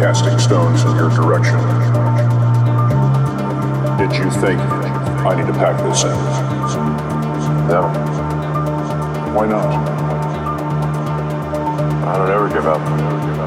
casting stones in your direction. Did you think I need to pack this in? No. Why not? I don't ever give up.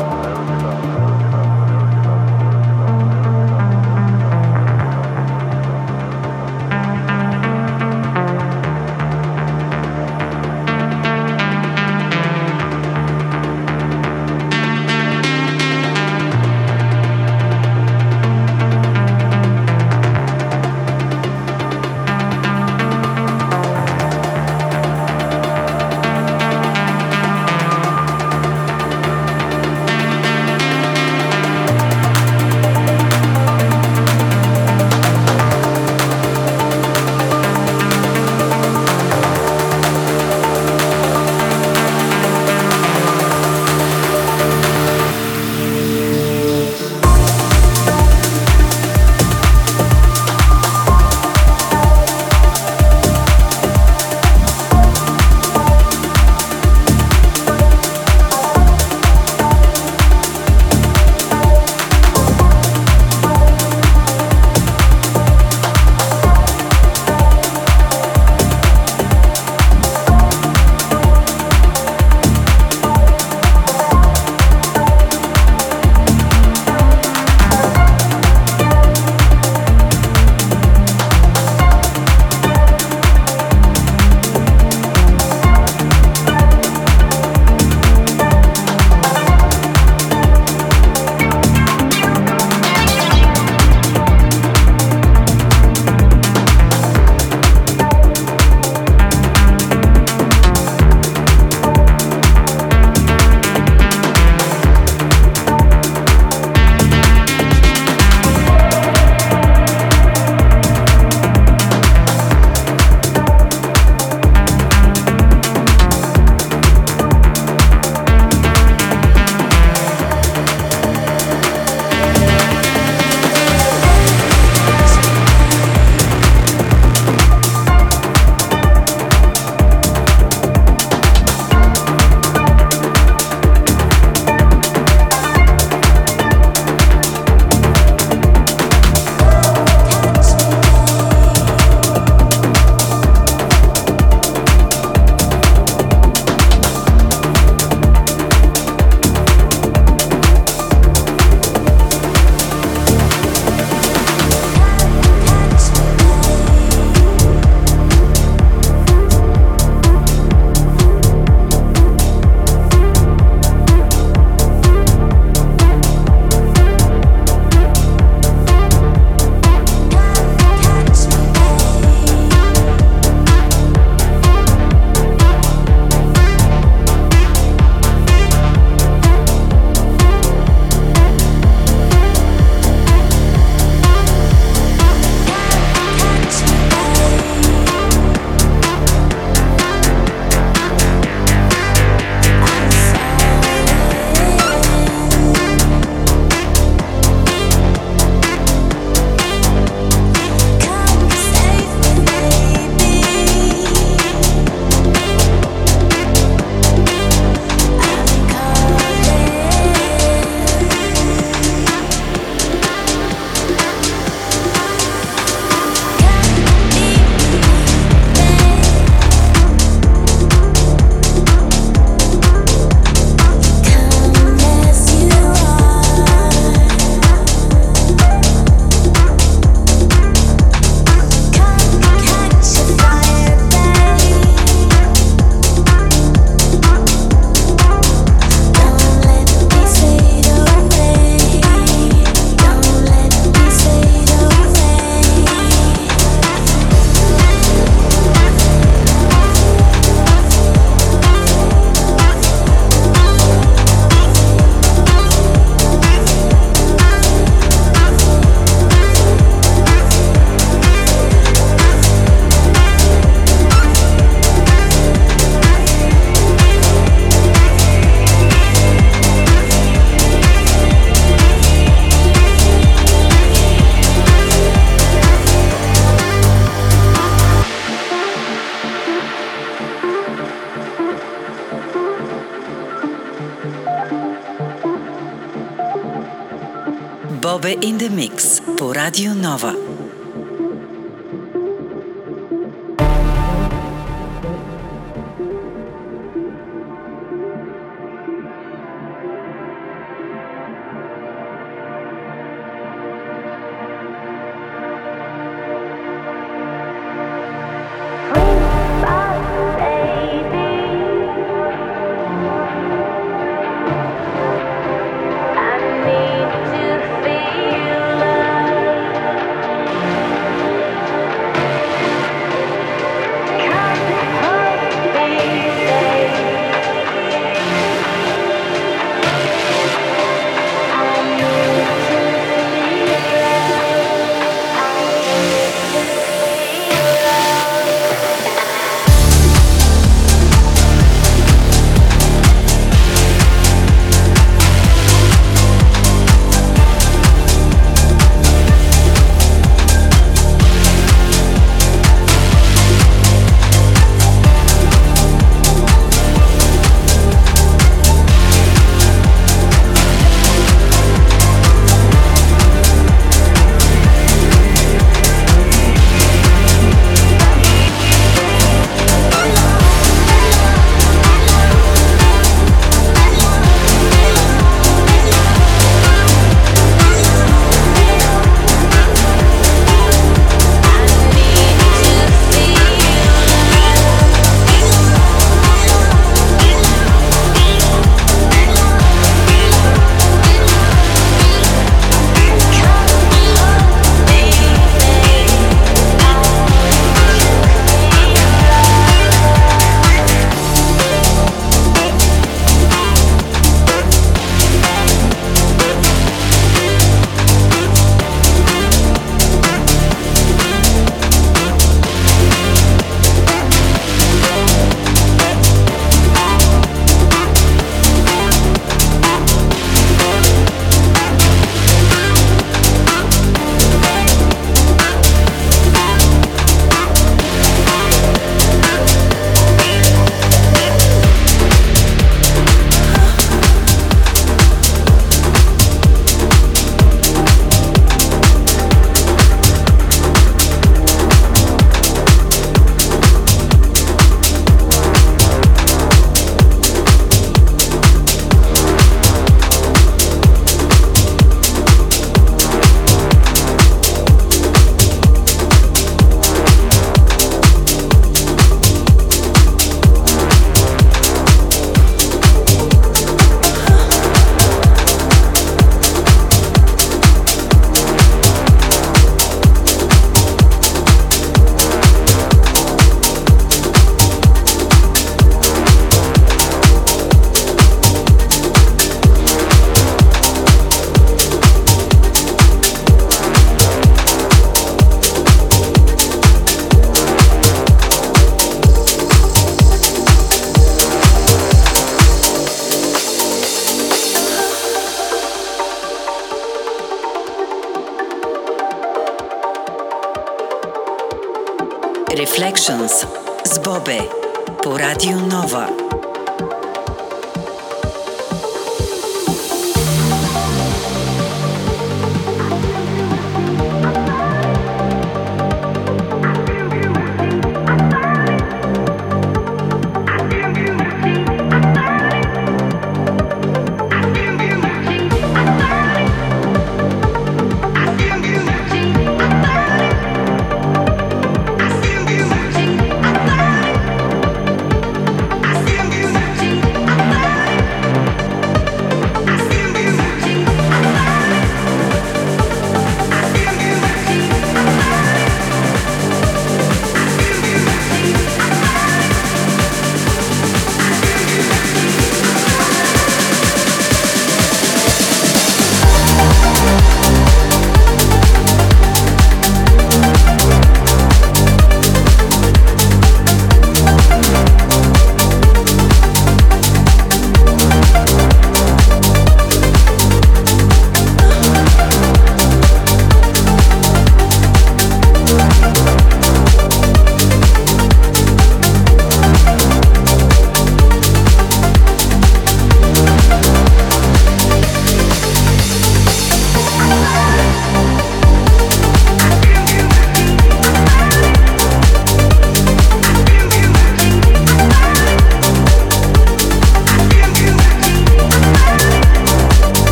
Radio Nova.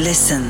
Listen.